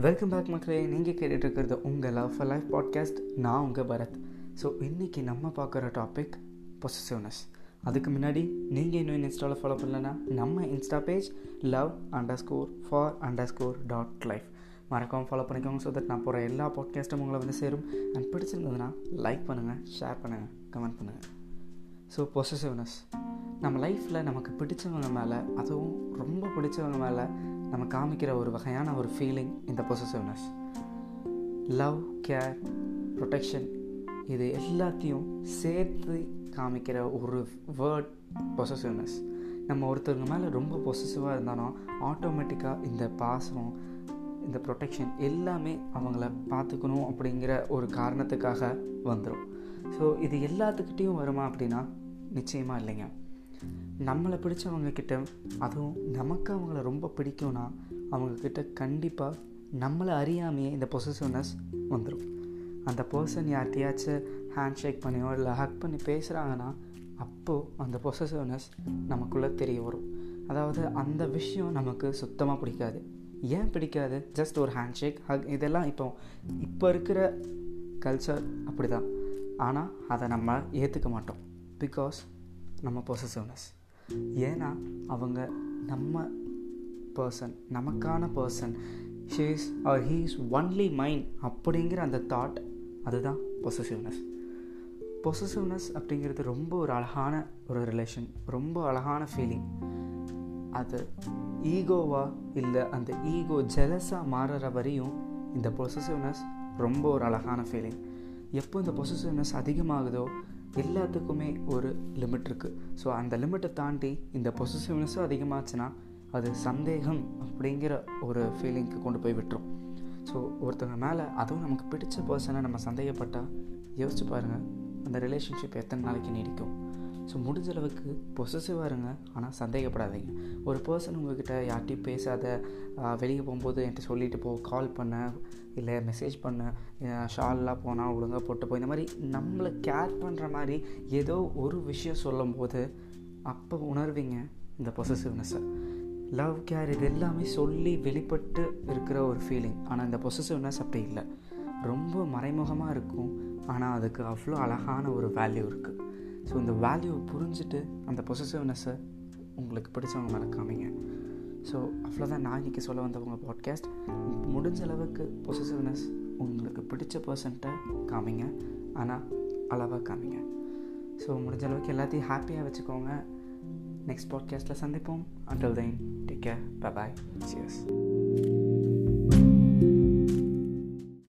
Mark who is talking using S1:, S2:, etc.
S1: Welcome back மக்களே. நீங்கள் கேட்டுட்டு இருக்கிறது உங்கள் லவ் ஃபார் லைஃப் பாட்காஸ்ட் நான் உங்கள் பரத். ஸோ இன்றைக்கி நம்ம பார்க்குற டாபிக் பொசிசிவ்னஸ் அதுக்கு முன்னாடி நீங்கள் இன்னும் இன்ஸ்டாவில் ஃபாலோ பண்ணலன்னா நம்ம Insta page love underscore for underscore dot life மறக்காமல் ஃபாலோ பண்ணிக்கோங்க ஸோ தட் நான் போகிற எல்லா பாட்காஸ்ட்டும் உங்களை வந்து சேரும். அண்ட் பிடிச்சிருந்ததுன்னா லைக் பண்ணுங்கள் ஷேர் பண்ணுங்கள் கமெண்ட் பண்ணுங்கள் ஸோ பொசிசிவ்னஸ் நம்ம லைஃப்பில் நமக்கு பிடிச்சவங்க மேலே அதுவும் ரொம்ப பிடிச்சவங்க மேலே நம்ம காமிக்கிற ஒரு வகையான ஒரு ஃபீலிங் இந்த பொசசிவ்னஸ் லவ் கேர் ப்ரொடெக்ஷன் இது எல்லாத்தையும் சேர்த்து காமிக்கிற ஒரு வேர்ட் பொசசிவ்னஸ் நம்ம ஒருத்தவங்க மேலே ரொம்ப பொசசிவாக இருந்தாலும் ஆட்டோமேட்டிக்காக இந்த பாசம் இந்த ப்ரொடெக்ஷன் எல்லாமே அவங்கள பார்த்துக்கணும் அப்படிங்கிற ஒரு காரணத்துக்காக வந்துடும் ஸோ இது எல்லாத்துக்கிட்டேயும் வருமா அப்படின்னா நிச்சயமாக இல்லைங்க. நம்மளை பிடிச்சவங்க கிட்ட அதுவும் நமக்கு அவங்கள ரொம்ப பிடிக்கும்னா அவங்கக்கிட்ட கண்டிப்பாக நம்மளை அறியாமையே இந்த பொசிசிவ்னஸ் வந்துடும் அந்த பர்சன் யார்கிட்டயாச்சும் ஹேண்ட் ஷேக் பண்ணியோ இல்லை ஹக் பண்ணி பேசுகிறாங்கன்னா அப்போது அந்த பொசசிவ்னஸ் நமக்குள்ளே தெரிய வரும். அதாவது அந்த விஷயம் நமக்கு சுத்தமாக பிடிக்காது. ஏன் பிடிக்காது? ஜஸ்ட் ஒரு ஹேண்ட் ஷேக் ஹக் இதெல்லாம் இப்போ இப்போ இருக்கிற கல்ச்சர் அப்படி தான் ஆனால் அதை நம்ம ஏற்றுக்க மாட்டோம். பிகாஸ் நம்ம பொசிசிவ்னஸ் ஏன்னா அவங்க நம்ம பர்சன் நமக்கான person she's or he's only mind அப்படிங்கிற அந்த தாட் அதுதான் பொசசிவ்னஸ் பொசசிவ்னஸ் அப்படிங்கிறது ரொம்ப ஒரு அழகான ஒரு ரிலேஷன் ரொம்ப அழகான ஃபீலிங் அது ஈகோவா இல்லை அந்த ஈகோ ஜெலஸாக மாறுற வரையும் இந்த பொசசிவ்னஸ் ரொம்ப ஒரு அழகான ஃபீலிங் எப்போ இந்த பொசசிவ்னஸ் அதிகமாகுதோ எல்லாத்துக்குமே ஒரு லிமிட் இருக்குது ஸோ அந்த லிமிட்டை தாண்டி இந்த பொசிசிவ்னஸும் அதிகமாச்சுன்னா அது சந்தேகம் அப்படிங்கிற ஒரு ஃபீலிங்க்கு கொண்டு போய் விட்டுரும். ஸோ ஒருத்தவங்க மேலே அதுவும் நமக்கு பிடிச்ச பர்சனை நம்ம சந்தேகப்பட்டால் யோசிச்சு பாருங்கள் அந்த ரிலேஷன்ஷிப் எத்தனை நாளைக்கு நீடிக்கும்? ஸோ முடிஞ்ச அளவுக்கு பொசசிவாக இருங்க. ஆனால் சந்தேகப்படாதீங்க. ஒரு பர்சன் உங்ககிட்ட யார்ட்டையும் பேசாத வெளியே போகும்போது என்கிட்ட சொல்லிட்டு போ கால் பண்ண இல்லை மெசேஜ் பண்ண ஷால்லாம் போனால் ஒழுங்காக போட்டு போ இந்த மாதிரி நம்மளை கேர் பண்ணுற மாதிரி ஏதோ ஒரு விஷயம் சொல்லும்போது அப்போ உணர்வீங்க இந்த பொசசிவ்னஸை லவ் கேர் இது எல்லாமே சொல்லி வெளிப்பட்டு இருக்கிற ஒரு ஃபீலிங் ஆனால் இந்த பொசசிவ்னஸ் அப்படி இல்லை. ரொம்ப மறைமுகமாக இருக்கும். ஆனால் அதுக்கு அவ்வளோ அழகான ஒரு வேல்யூ இருக்குது ஸோ இந்த வேல்யூவை புரிஞ்சுட்டு அந்த பொசசிவ்னஸை உங்களுக்கு பிடிச்சவங்க மேலே காமிங்க. ஸோ அவ்வளோதான் நான் இன்றைக்கி சொல்ல வந்தவங்க பாட்காஸ்ட் முடிஞ்ச அளவுக்கு பொசிசிவ்னஸ் உங்களுக்கு பிடிச்ச பர்சன்ட்டை காமிங்க. ஆனால் அளவாக காமிங்க. ஸோ முடிஞ்ச அளவுக்கு எல்லாத்தையும் ஹாப்பியாக வச்சுக்கோங்க. நெக்ஸ்ட் பாட்காஸ்ட்டில் சந்திப்போம். Until then take care bye cheers